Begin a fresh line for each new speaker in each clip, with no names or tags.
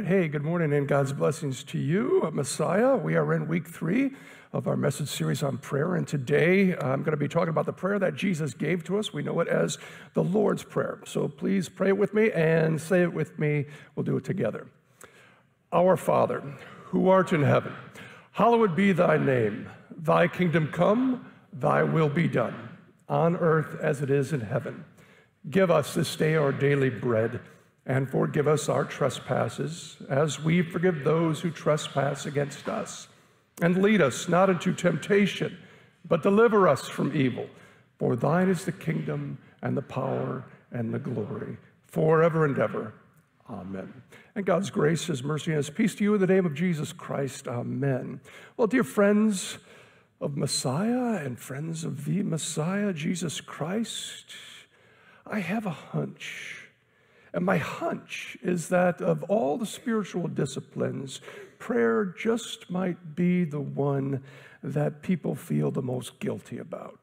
right, hey, good morning and God's blessings to you, uh, Messiah. We are in week three of our message series on prayer, and today uh, I'm going to be talking about the prayer that Jesus gave to us. We know it as the Lord's Prayer. So please pray it with me and say it with me. We'll do it together. Our Father, who art in heaven, hallowed be thy name. Thy kingdom come, thy will be done, on earth as it is in heaven. Give us this day our daily bread and forgive us our trespasses, as we forgive those who trespass against us. And lead us not into temptation, but deliver us from evil. For thine is the kingdom and the power and the glory, forever and ever. Amen. And God's grace, His mercy, and His peace to you in the name of Jesus Christ. Amen. Well, dear friends of Messiah and friends of the Messiah, Jesus Christ, I have a hunch and my hunch is that of all the spiritual disciplines, prayer just might be the one that people feel the most guilty about.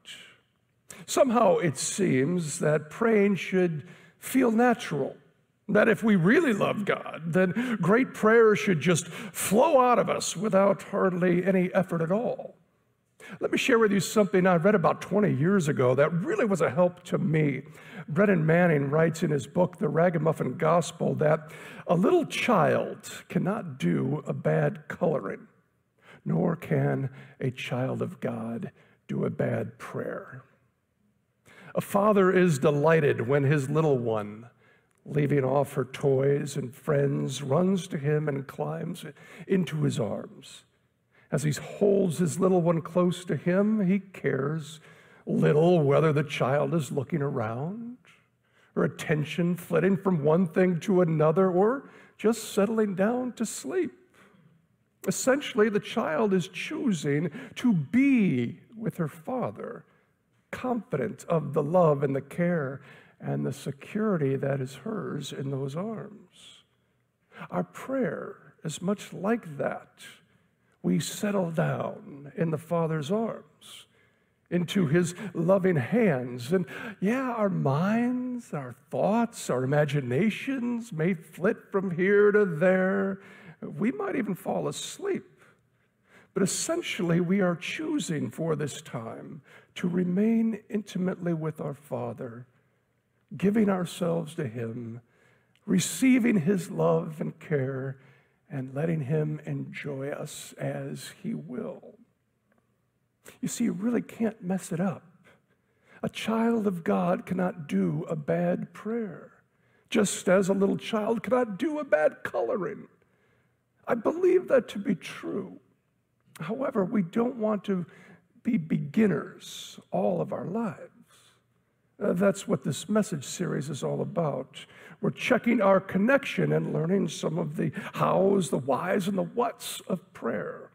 Somehow it seems that praying should feel natural. That if we really love God, then great prayer should just flow out of us without hardly any effort at all. Let me share with you something I read about 20 years ago that really was a help to me. Brennan Manning writes in his book, The Ragamuffin Gospel, that a little child cannot do a bad coloring, nor can a child of God do a bad prayer. A father is delighted when his little one, leaving off her toys and friends, runs to him and climbs into his arms. As he holds his little one close to him, he cares little whether the child is looking around or attention flitting from one thing to another or just settling down to sleep. Essentially, the child is choosing to be with her father, confident of the love and the care and the security that is hers in those arms. Our prayer is much like that we settle down in the Father's arms, into His loving hands. And yeah, our minds, our thoughts, our imaginations may flit from here to there. We might even fall asleep. But essentially, we are choosing for this time to remain intimately with our Father, giving ourselves to Him, receiving His love and care and letting Him enjoy us as He will. You see, you really can't mess it up. A child of God cannot do a bad prayer, just as a little child cannot do a bad coloring. I believe that to be true. However, we don't want to be beginners all of our lives. Uh, that's what this message series is all about. We're checking our connection and learning some of the hows, the whys, and the whats of prayer.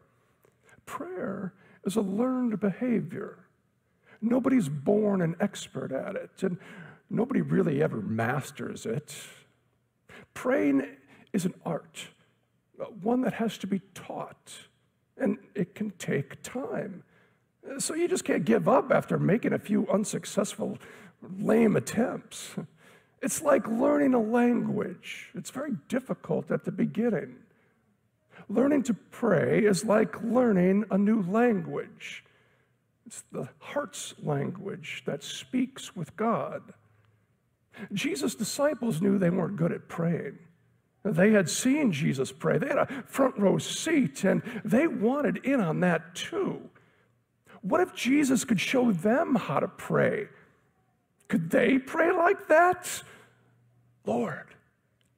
Prayer is a learned behavior. Nobody's born an expert at it, and nobody really ever masters it. Praying is an art, uh, one that has to be taught, and it can take time. So you just can't give up after making a few unsuccessful, lame attempts. It's like learning a language. It's very difficult at the beginning. Learning to pray is like learning a new language. It's the heart's language that speaks with God. Jesus' disciples knew they weren't good at praying. They had seen Jesus pray. They had a front row seat and they wanted in on that too. What if Jesus could show them how to pray? Could they pray like that? Lord,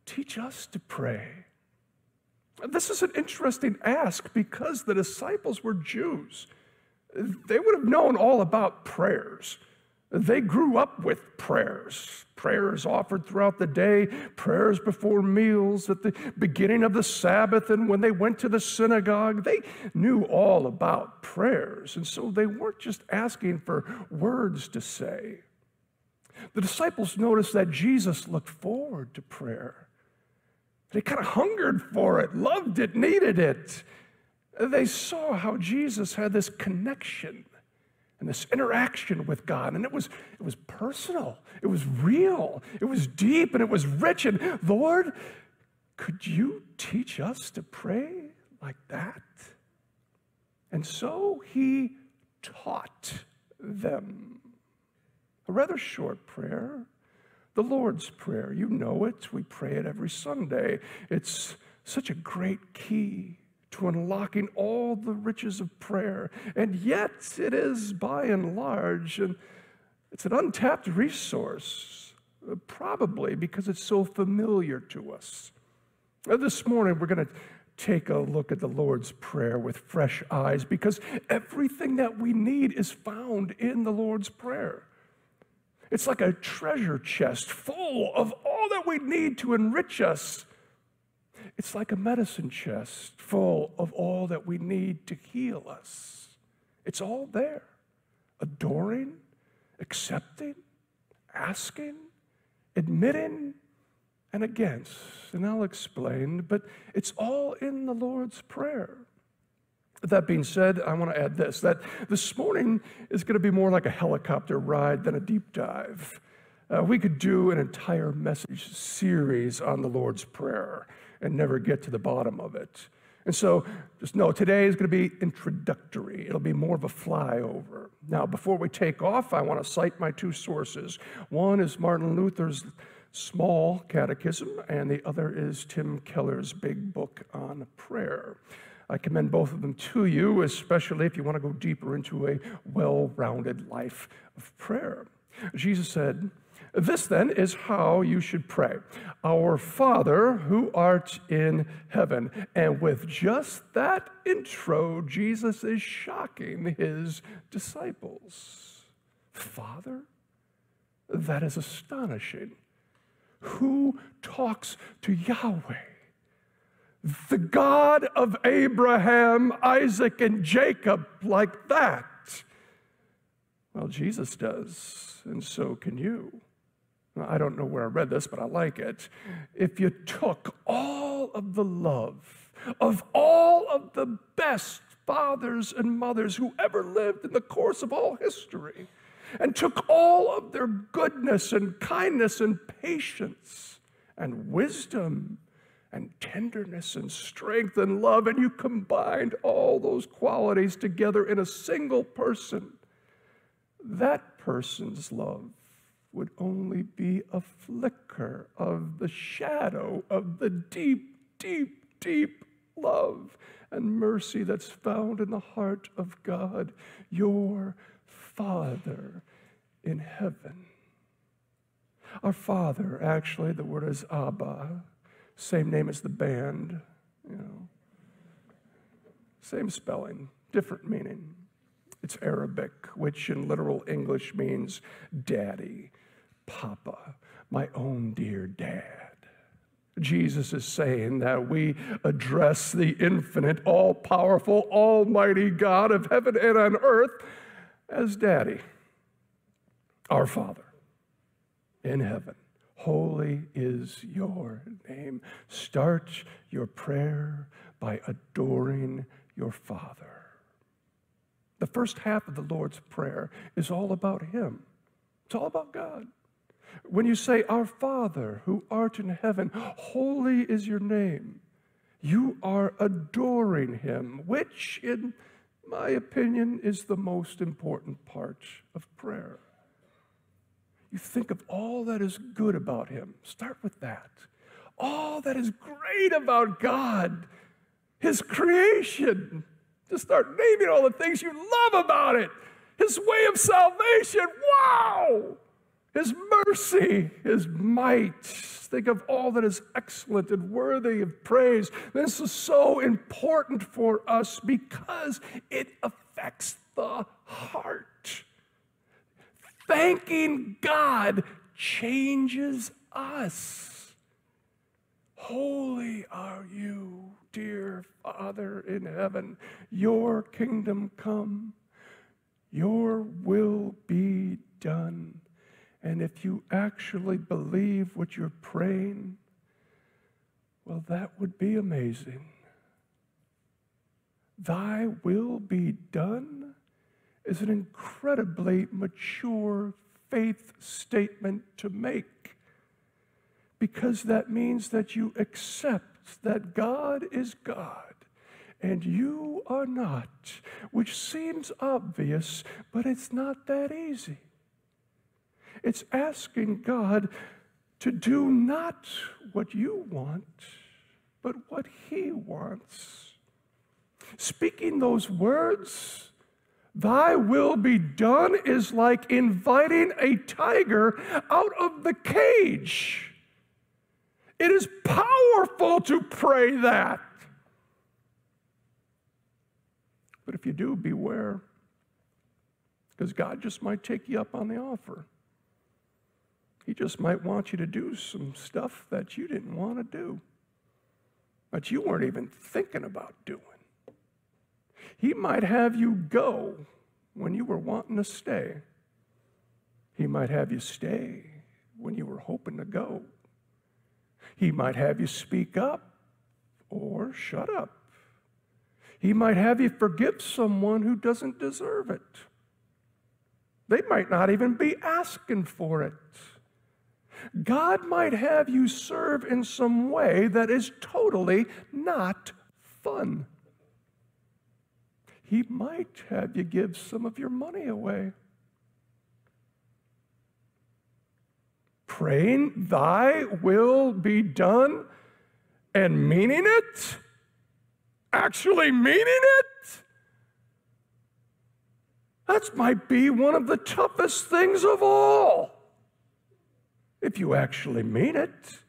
teach us to pray. This is an interesting ask because the disciples were Jews. They would have known all about prayers. They grew up with prayers, prayers offered throughout the day, prayers before meals, at the beginning of the Sabbath, and when they went to the synagogue. They knew all about prayers. And so they weren't just asking for words to say. The disciples noticed that Jesus looked forward to prayer. They kind of hungered for it, loved it, needed it. They saw how Jesus had this connection and this interaction with God. And it was, it was personal, it was real, it was deep, and it was rich. And Lord, Could you teach us to pray like that? And so he taught them. A rather short prayer, the Lord's Prayer. You know it. We pray it every Sunday. It's such a great key to unlocking all the riches of prayer. And yet, it is by and large, and it's an untapped resource, uh, probably because it's so familiar to us. This morning, we're going to take a look at the Lord's Prayer with fresh eyes because everything that we need is found in the Lord's Prayer. It's like a treasure chest full of all that we need to enrich us. It's like a medicine chest full of all that we need to heal us. It's all there. Adoring, accepting, asking, admitting, and against. And I'll explain, but it's all in the Lord's Prayer. That being said, I want to add this that this morning is going to be more like a helicopter ride than a deep dive. Uh, we could do an entire message series on the Lord's Prayer and never get to the bottom of it. And so just know today is going to be introductory. It'll be more of a flyover. Now, before we take off, I want to cite my two sources. One is Martin Luther's small catechism, and the other is Tim Keller's big book on prayer. I commend both of them to you, especially if you want to go deeper into a well rounded life of prayer. Jesus said, This then is how you should pray Our Father who art in heaven. And with just that intro, Jesus is shocking his disciples. Father? That is astonishing. Who talks to Yahweh? The God of Abraham, Isaac, and Jacob like that? Well, Jesus does, and so can you. I don't know where I read this, but I like it. If you took all of the love of all of the best fathers and mothers who ever lived in the course of all history, and took all of their goodness and kindness and patience and wisdom and tenderness and strength and love, and you combined all those qualities together in a single person, that person's love would only be a flicker of the shadow of the deep, deep, deep love and mercy that's found in the heart of God, your Father in heaven. Our Father, actually, the word is Abba. Same name as the band, you know. Same spelling, different meaning. It's Aramaic, which in literal English means daddy, papa, my own dear dad. Jesus is saying that we address the infinite, all powerful, almighty God of heaven and on earth as daddy, our Father in heaven. Holy is your name. Start your prayer by adoring your Father. The first half of the Lord's Prayer is all about Him, it's all about God. When you say, Our Father who art in heaven, holy is your name, you are adoring Him, which, in my opinion, is the most important part of prayer. You think of all that is good about him. Start with that. All that is great about God, his creation. Just start naming all the things you love about it. His way of salvation. Wow! His mercy, his might. Think of all that is excellent and worthy of praise. This is so important for us because it affects the heart. Thanking God changes us. Holy are you, dear Father in heaven. Your kingdom come, your will be done. And if you actually believe what you're praying, well, that would be amazing. Thy will be done is an incredibly mature faith statement to make because that means that you accept that God is God and you are not, which seems obvious, but it's not that easy. It's asking God to do not what you want, but what He wants. Speaking those words, Thy will be done is like inviting a tiger out of the cage. It is powerful to pray that. But if you do, beware, because God just might take you up on the offer. He just might want you to do some stuff that you didn't want to do, that you weren't even thinking about doing. He might have you go when you were wanting to stay. He might have you stay when you were hoping to go. He might have you speak up or shut up. He might have you forgive someone who doesn't deserve it. They might not even be asking for it. God might have you serve in some way that is totally not fun. He might have you give some of your money away. Praying, Thy will be done, and meaning it, actually meaning it, that might be one of the toughest things of all if you actually mean it.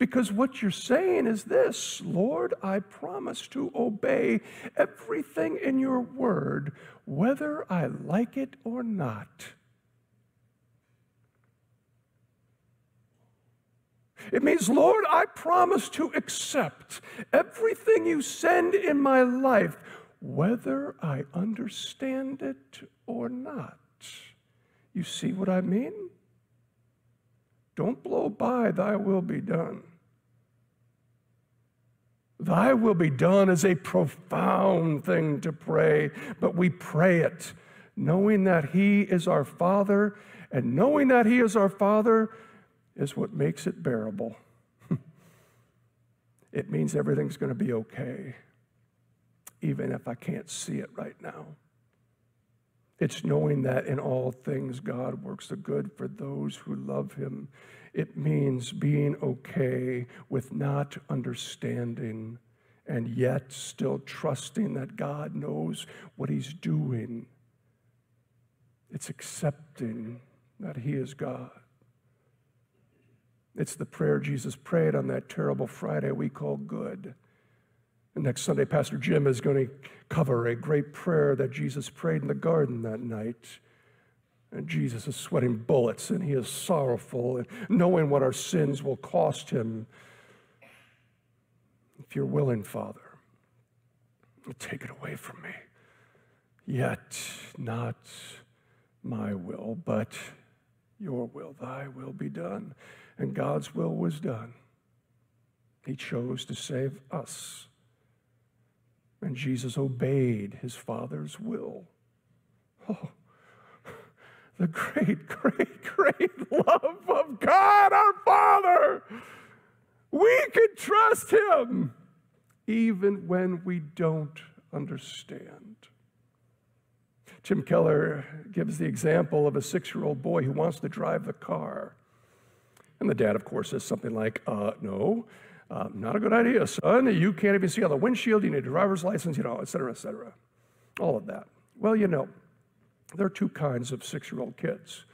Because what you're saying is this Lord, I promise to obey everything in your word, whether I like it or not. It means, Lord, I promise to accept everything you send in my life, whether I understand it or not. You see what I mean? Don't blow by, thy will be done. Thy will be done is a profound thing to pray, but we pray it knowing that He is our Father, and knowing that He is our Father is what makes it bearable. it means everything's going to be okay, even if I can't see it right now. It's knowing that in all things God works the good for those who love him. It means being okay with not understanding and yet still trusting that God knows what he's doing. It's accepting that he is God. It's the prayer Jesus prayed on that terrible Friday we call good. And next Sunday, Pastor Jim is going to cover a great prayer that Jesus prayed in the garden that night. And Jesus is sweating bullets and he is sorrowful and knowing what our sins will cost him. If you're willing, Father, take it away from me. Yet not my will, but your will, thy will be done. And God's will was done. He chose to save us. And Jesus obeyed his Father's will. Oh, the great, great, great love of God our Father. We can trust him even when we don't understand. Tim Keller gives the example of a six year old boy who wants to drive the car. And the dad, of course, says something like, uh, No, uh, not a good idea, son. You can't even see on the windshield. You need a driver's license, you know, et cetera, et cetera. All of that. Well, you know, there are two kinds of six year old kids.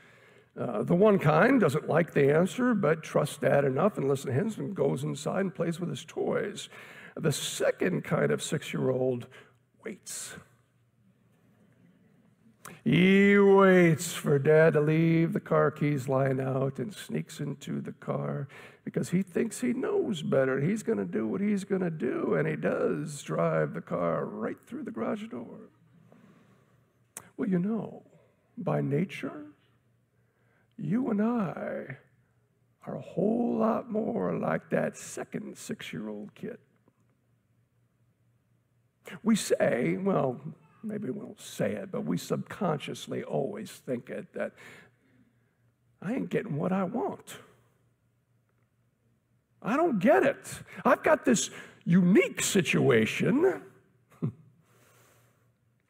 Uh, the one kind doesn't like the answer, but trusts dad enough and listens to him and goes inside and plays with his toys. The second kind of six year old waits. He waits for dad to leave the car keys lying out and sneaks into the car because he thinks he knows better. He's going to do what he's going to do, and he does drive the car right through the garage door. Well, you know, by nature, you and I are a whole lot more like that second six year old kid. We say, well, maybe we won't say it, but we subconsciously always think it that I ain't getting what I want. I don't get it. I've got this unique situation,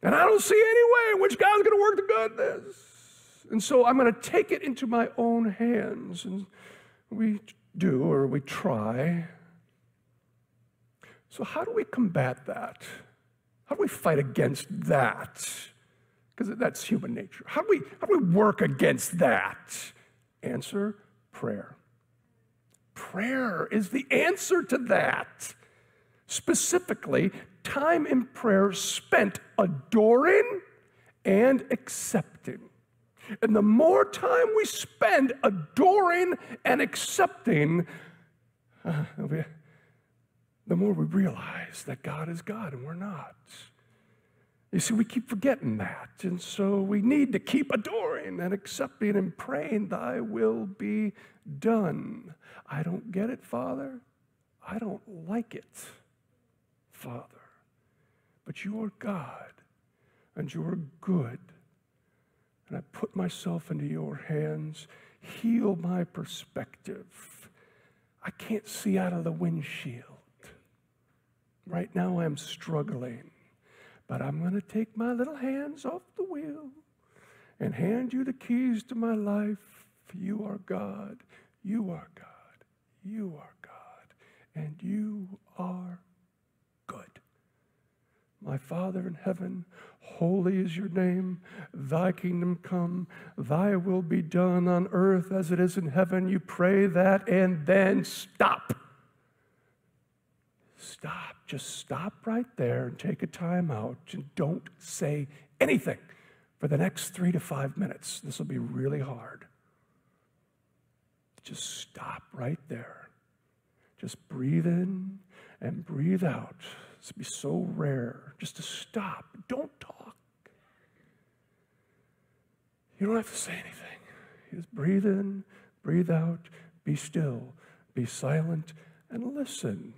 and I don't see any way in which God's going to work the goodness. And so I'm going to take it into my own hands. And we do, or we try. So, how do we combat that? How do we fight against that? Because that's human nature. How do, we, how do we work against that? Answer prayer. Prayer is the answer to that. Specifically, time in prayer spent adoring and accepting. And the more time we spend adoring and accepting, uh, the more we realize that God is God and we're not. You see, we keep forgetting that. And so we need to keep adoring and accepting and praying, Thy will be done. I don't get it, Father. I don't like it, Father. But you are God and you are good. And I put myself into your hands. Heal my perspective. I can't see out of the windshield. Right now, I'm struggling. But I'm going to take my little hands off the wheel and hand you the keys to my life. You are God. You are God. You are God. And you are. My Father in heaven, holy is your name. Thy kingdom come. Thy will be done on earth as it is in heaven. You pray that and then stop. Stop. Just stop right there and take a time out and don't say anything for the next three to five minutes. This will be really hard. Just stop right there. Just breathe in and breathe out. This would be so rare just to stop. Don't talk. You don't have to say anything. Just breathe in, breathe out, be still, be silent, and listen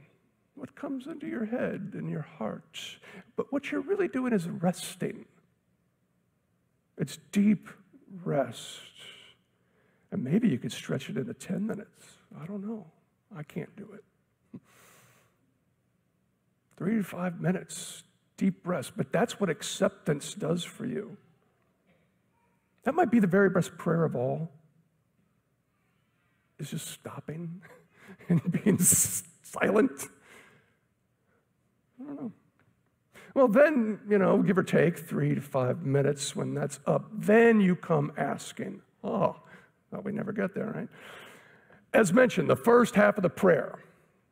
what comes into your head and your heart. But what you're really doing is resting. It's deep rest. And maybe you could stretch it into 10 minutes. I don't know. I can't do it. Three to five minutes, deep rest. But that's what acceptance does for you. That might be the very best prayer of all, is just stopping and being silent I don't know. Well, then, you know, give or take three to five minutes when that's up, then you come asking. Oh, well, we never get there, right? As mentioned, the first half of the prayer,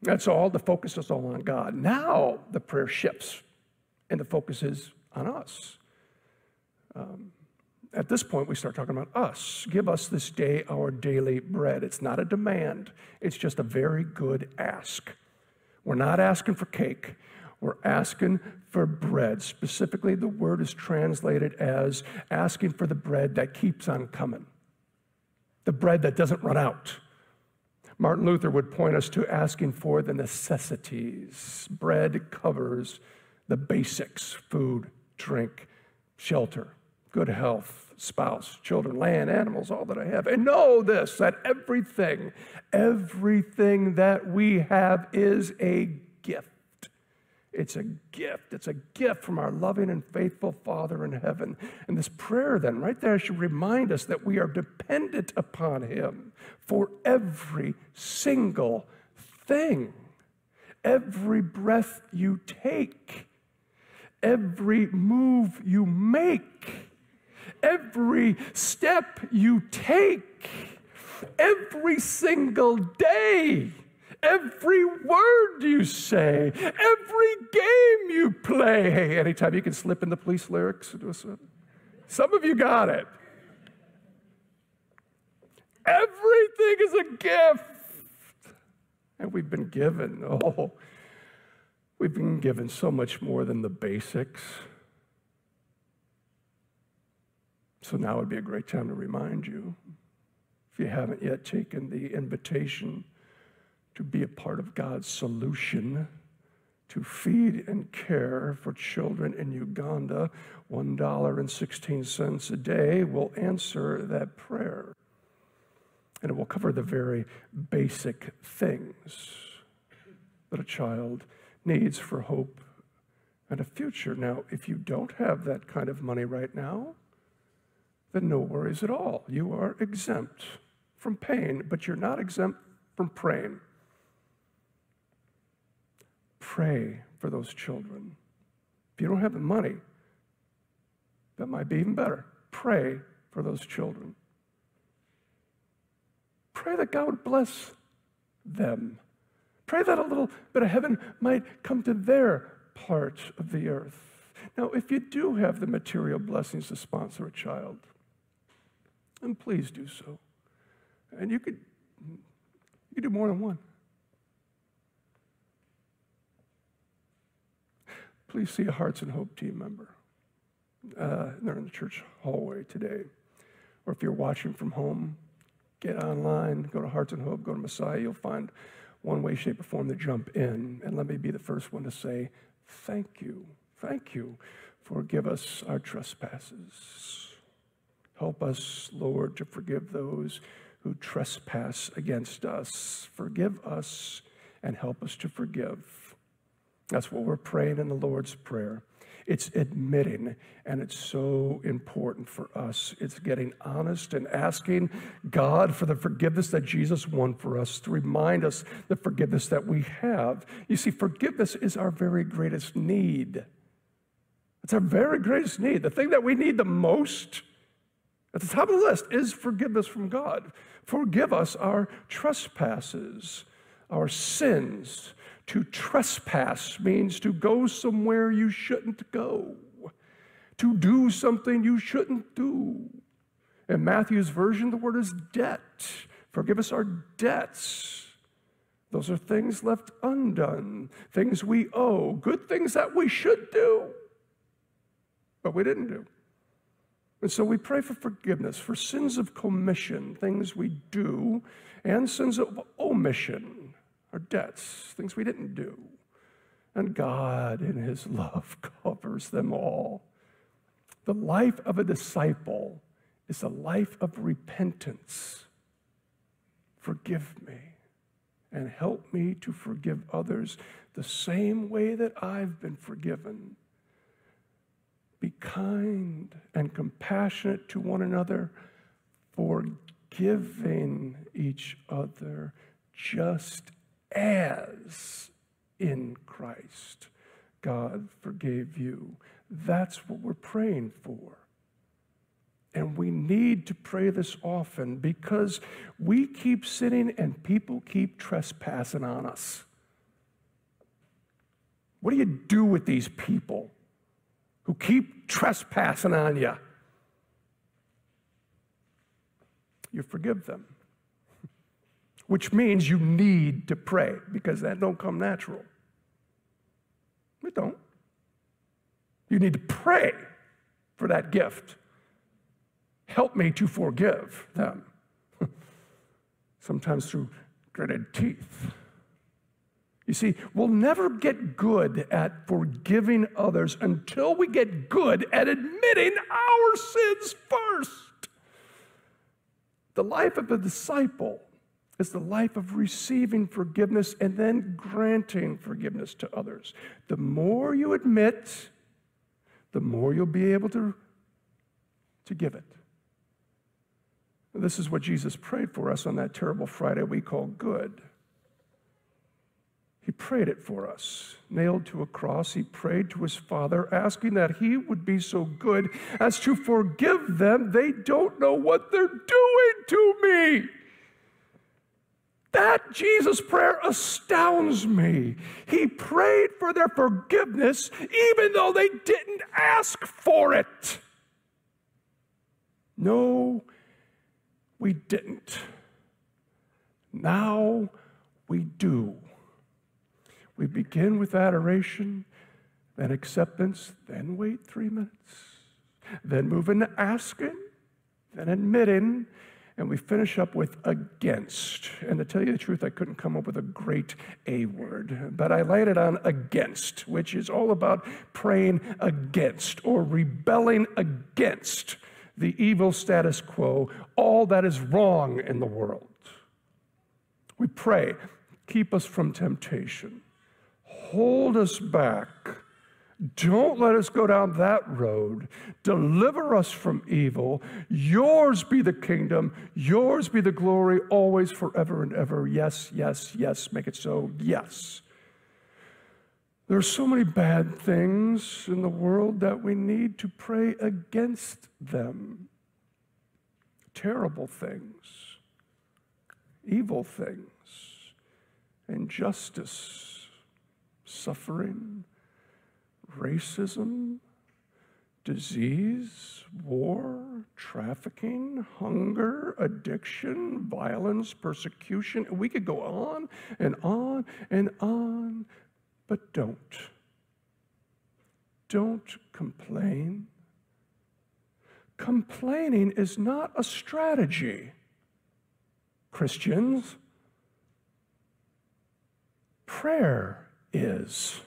that's all, the focus is all on God. Now the prayer shifts, and the focus is on us. Um, at this point, we start talking about us. Give us this day our daily bread. It's not a demand, it's just a very good ask. We're not asking for cake. We're asking for bread. Specifically, the word is translated as asking for the bread that keeps on coming, the bread that doesn't run out. Martin Luther would point us to asking for the necessities. Bread covers the basics food, drink, shelter, good health, spouse, children, land, animals, all that I have. And know this that everything, everything that we have is a gift. It's a gift. It's a gift from our loving and faithful Father in heaven. And this prayer, then, right there, should remind us that we are dependent upon Him for every single thing. Every breath you take, every move you make, every step you take, every single day every word you say, every game you play. Hey, anytime you can slip in the Police lyrics. Some of you got it. Everything is a gift. And we've been given, oh, we've been given so much more than the basics. So now would be a great time to remind you, if you haven't yet taken the invitation to be a part of God's solution to feed and care for children in Uganda. $1.16 a day will answer that prayer. And it will cover the very basic things that a child needs for hope and a future. Now, if you don't have that kind of money right now, then no worries at all. You are exempt from pain, but you're not exempt from praying. Pray for those children. If you don't have the money, that might be even better. Pray for those children. Pray that God would bless them. Pray that a little bit of heaven might come to their part of the earth. Now, if you do have the material blessings to sponsor a child, then please do so. And you could, you could do more than one. Please see a Hearts and Hope team member. Uh, they're in the church hallway today. Or if you're watching from home, get online, go to Hearts and Hope, go to Messiah. You'll find one way, shape, or form to jump in. And let me be the first one to say, Thank you. Thank you. Forgive us our trespasses. Help us, Lord, to forgive those who trespass against us. Forgive us and help us to forgive. That's what we're praying in the Lord's Prayer. It's admitting, and it's so important for us. It's getting honest and asking God for the forgiveness that Jesus won for us to remind us the forgiveness that we have. You see, forgiveness is our very greatest need. It's our very greatest need. The thing that we need the most at the top of the list is forgiveness from God. Forgive us our trespasses, our sins, to trespass means to go somewhere you shouldn't go, to do something you shouldn't do. In Matthew's version, the word is debt. Forgive us our debts. Those are things left undone, things we owe, good things that we should do, but we didn't do. And so we pray for forgiveness for sins of commission, things we do, and sins of omission, our debts, things we didn't do. And God, in His love, covers them all. The life of a disciple is a life of repentance. Forgive me and help me to forgive others the same way that I've been forgiven. Be kind and compassionate to one another, forgiving each other just as in Christ God forgave you. That's what we're praying for. And we need to pray this often because we keep sitting and people keep trespassing on us. What do you do with these people who keep trespassing on you? You forgive them which means you need to pray because that don't come natural. It don't. You need to pray for that gift. Help me to forgive them. Sometimes through gritted teeth. You see, we'll never get good at forgiving others until we get good at admitting our sins first. The life of a disciple is the life of receiving forgiveness and then granting forgiveness to others. The more you admit, the more you'll be able to, to give it. this is what Jesus prayed for us on that terrible Friday we call good. He prayed it for us. Nailed to a cross, he prayed to his Father, asking that he would be so good as to forgive them. They don't know what they're doing to me. That Jesus prayer astounds me. He prayed for their forgiveness even though they didn't ask for it. No, we didn't. Now we do. We begin with adoration, then acceptance, then wait three minutes, then move into asking, then admitting, and we finish up with against. And to tell you the truth, I couldn't come up with a great A word, but I landed on against, which is all about praying against or rebelling against the evil status quo, all that is wrong in the world. We pray, keep us from temptation, hold us back. Don't let us go down that road. Deliver us from evil. Yours be the kingdom. Yours be the glory, always, forever and ever. Yes, yes, yes. Make it so. Yes. There are so many bad things in the world that we need to pray against them. Terrible things, evil things, injustice, suffering, racism, disease, war, trafficking, hunger, addiction, violence, persecution. We could go on and on and on but don't. Don't complain. Complaining is not a strategy, Christians. Prayer is.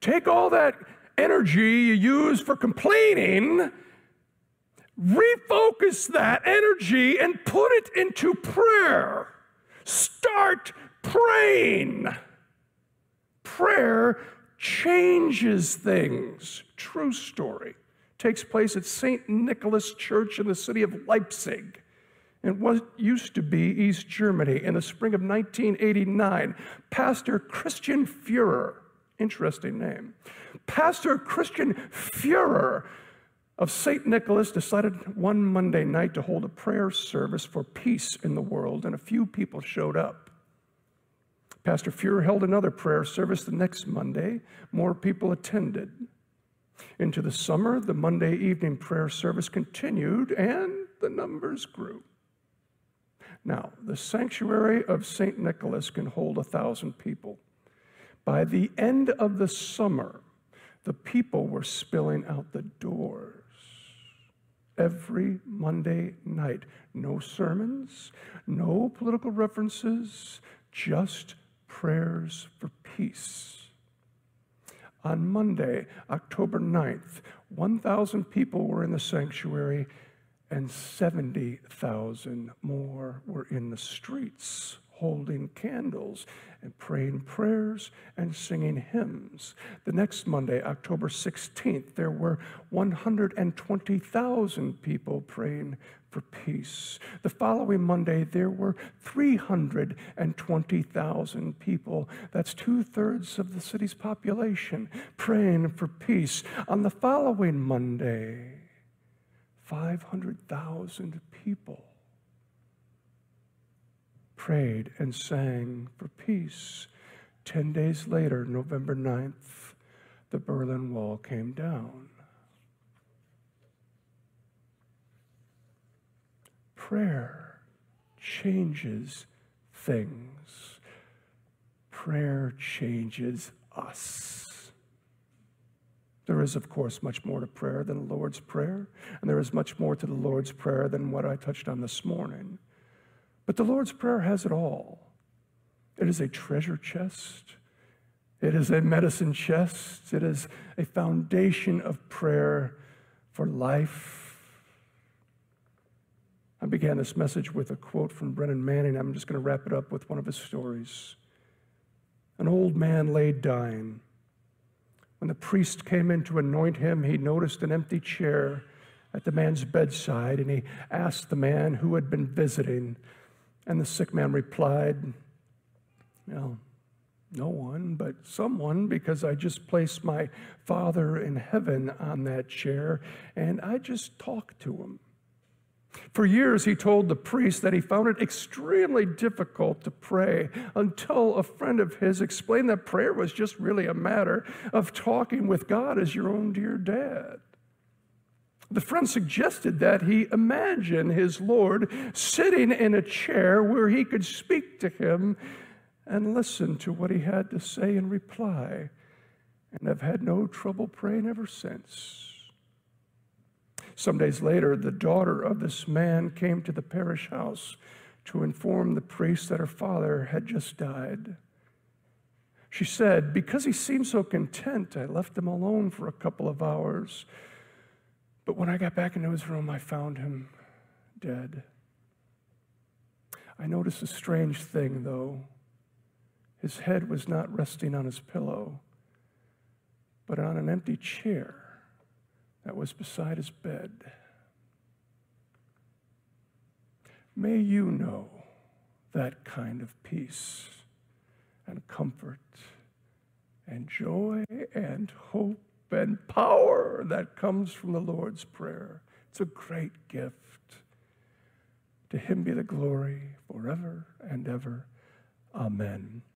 Take all that energy you use for complaining, refocus that energy and put it into prayer. Start praying. Prayer changes things. True story. Takes place at St. Nicholas Church in the city of Leipzig in what used to be East Germany in the spring of 1989. Pastor Christian Führer, interesting name, Pastor Christian Führer of St. Nicholas decided one Monday night to hold a prayer service for peace in the world, and a few people showed up. Pastor Führer held another prayer service the next Monday. More people attended. Into the summer, the Monday evening prayer service continued and the numbers grew. Now, the sanctuary of St. Nicholas can hold a thousand people. By the end of the summer, the people were spilling out the doors every Monday night. No sermons, no political references, just prayers for peace. On Monday, October 9th, 1,000 people were in the sanctuary and 70,000 more were in the streets holding candles and praying prayers and singing hymns. The next Monday, October 16th, there were 120,000 people praying for peace. The following Monday, there were 320,000 people. That's two thirds of the city's population praying for peace. On the following Monday, 500,000 people prayed and sang for peace. Ten days later, November 9th, the Berlin Wall came down. Prayer changes things. Prayer changes us. There is, of course, much more to prayer than the Lord's Prayer, and there is much more to the Lord's Prayer than what I touched on this morning. But the Lord's Prayer has it all. It is a treasure chest. It is a medicine chest. It is a foundation of prayer for life. I began this message with a quote from Brennan Manning. I'm just going to wrap it up with one of his stories. An old man lay dying. When the priest came in to anoint him, he noticed an empty chair at the man's bedside and he asked the man who had been visiting and the sick man replied, Well, no one, but someone, because I just placed my Father in heaven on that chair and I just talked to him. For years, he told the priest that he found it extremely difficult to pray until a friend of his explained that prayer was just really a matter of talking with God as your own dear dad. The friend suggested that he imagine his Lord sitting in a chair where he could speak to him and listen to what he had to say in reply. And I've had no trouble praying ever since. Some days later, the daughter of this man came to the parish house to inform the priest that her father had just died. She said, Because he seemed so content, I left him alone for a couple of hours But when I got back into his room, I found him dead. I noticed a strange thing, though. His head was not resting on his pillow, but on an empty chair that was beside his bed. May you know that kind of peace and comfort and joy and hope and power that comes from the Lord's Prayer. It's a great gift. To him be the glory forever and ever. Amen.